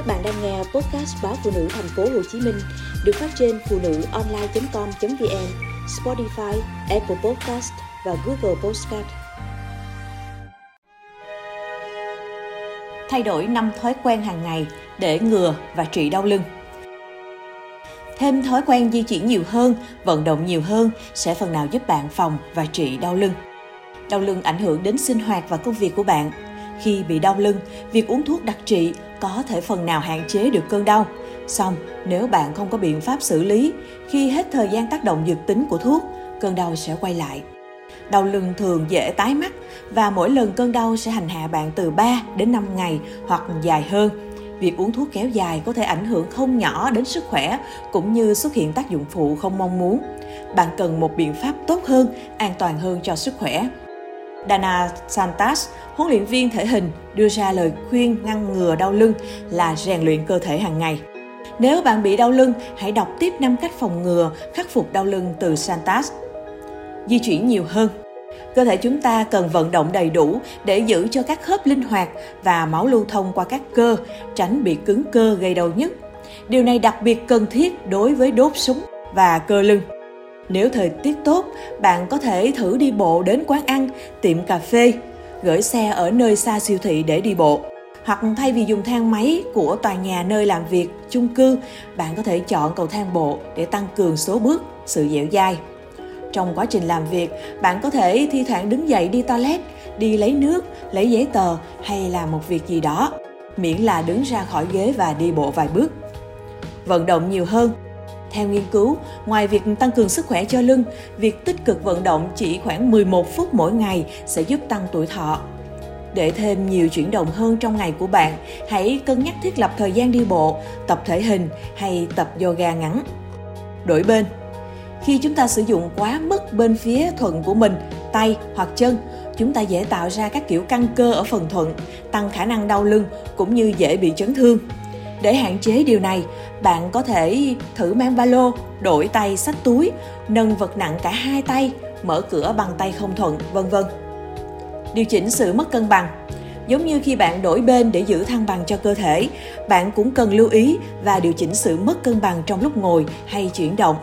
Các bạn đang nghe podcast báo phụ nữ thành phố Hồ Chí Minh được phát trên phụ nữ online.com.vn, Spotify, Apple Podcast và Google Podcast. Thay đổi năm thói quen hàng ngày để ngừa và trị đau lưng. Thêm thói quen di chuyển nhiều hơn, vận động nhiều hơn sẽ phần nào giúp bạn phòng và trị đau lưng. Đau lưng ảnh hưởng đến sinh hoạt và công việc của bạn. Khi bị đau lưng, việc uống thuốc đặc trị có thể phần nào hạn chế được cơn đau. Xong, nếu bạn không có biện pháp xử lý, khi hết thời gian tác động dược tính của thuốc, cơn đau sẽ quay lại. Đau lưng thường dễ tái mắc và mỗi lần cơn đau sẽ hành hạ bạn từ 3 đến 5 ngày hoặc dài hơn. Việc uống thuốc kéo dài có thể ảnh hưởng không nhỏ đến sức khỏe cũng như xuất hiện tác dụng phụ không mong muốn. Bạn cần một biện pháp tốt hơn, an toàn hơn cho sức khỏe. Dana Santas, huấn luyện viên thể hình, đưa ra lời khuyên ngăn ngừa đau lưng là rèn luyện cơ thể hàng ngày. Nếu bạn bị đau lưng, hãy đọc tiếp 5 cách phòng ngừa, khắc phục đau lưng từ Santas. Di chuyển nhiều hơn. Cơ thể chúng ta cần vận động đầy đủ để giữ cho các khớp linh hoạt và máu lưu thông qua các cơ, tránh bị cứng cơ gây đau nhức. Điều này đặc biệt cần thiết đối với đốt súng và cơ lưng. Nếu thời tiết tốt, bạn có thể thử đi bộ đến quán ăn, tiệm cà phê, gửi xe ở nơi xa siêu thị để đi bộ. Hoặc thay vì dùng thang máy của tòa nhà nơi làm việc, chung cư, bạn có thể chọn cầu thang bộ để tăng cường số bước, sự dẻo dai. Trong quá trình làm việc, bạn có thể thi thoảng đứng dậy đi toilet, đi lấy nước, lấy giấy tờ hay làm một việc gì đó, miễn là đứng ra khỏi ghế và đi bộ vài bước. Vận động nhiều hơn, theo nghiên cứu, ngoài việc tăng cường sức khỏe cho lưng, việc tích cực vận động chỉ khoảng 11 phút mỗi ngày sẽ giúp tăng tuổi thọ. Để thêm nhiều chuyển động hơn trong ngày của bạn, hãy cân nhắc thiết lập thời gian đi bộ, tập thể hình hay tập yoga ngắn. Đổi bên Khi chúng ta sử dụng quá mức bên phía thuận của mình, tay hoặc chân, chúng ta dễ tạo ra các kiểu căng cơ ở phần thuận, tăng khả năng đau lưng cũng như dễ bị chấn thương. Để hạn chế điều này, bạn có thể thử mang ba lô, đổi tay sách túi, nâng vật nặng cả hai tay, mở cửa bằng tay không thuận, vân vân. Điều chỉnh sự mất cân bằng Giống như khi bạn đổi bên để giữ thăng bằng cho cơ thể, bạn cũng cần lưu ý và điều chỉnh sự mất cân bằng trong lúc ngồi hay chuyển động.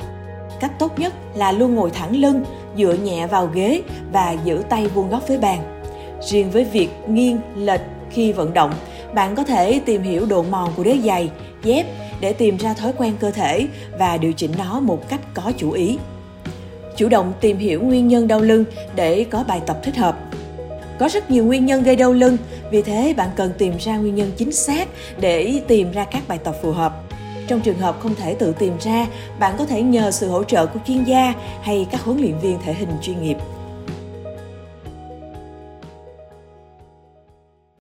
Cách tốt nhất là luôn ngồi thẳng lưng, dựa nhẹ vào ghế và giữ tay vuông góc với bàn. Riêng với việc nghiêng, lệch khi vận động, bạn có thể tìm hiểu độ mòn của đế giày, dép để tìm ra thói quen cơ thể và điều chỉnh nó một cách có chủ ý. Chủ động tìm hiểu nguyên nhân đau lưng để có bài tập thích hợp. Có rất nhiều nguyên nhân gây đau lưng, vì thế bạn cần tìm ra nguyên nhân chính xác để tìm ra các bài tập phù hợp. Trong trường hợp không thể tự tìm ra, bạn có thể nhờ sự hỗ trợ của chuyên gia hay các huấn luyện viên thể hình chuyên nghiệp.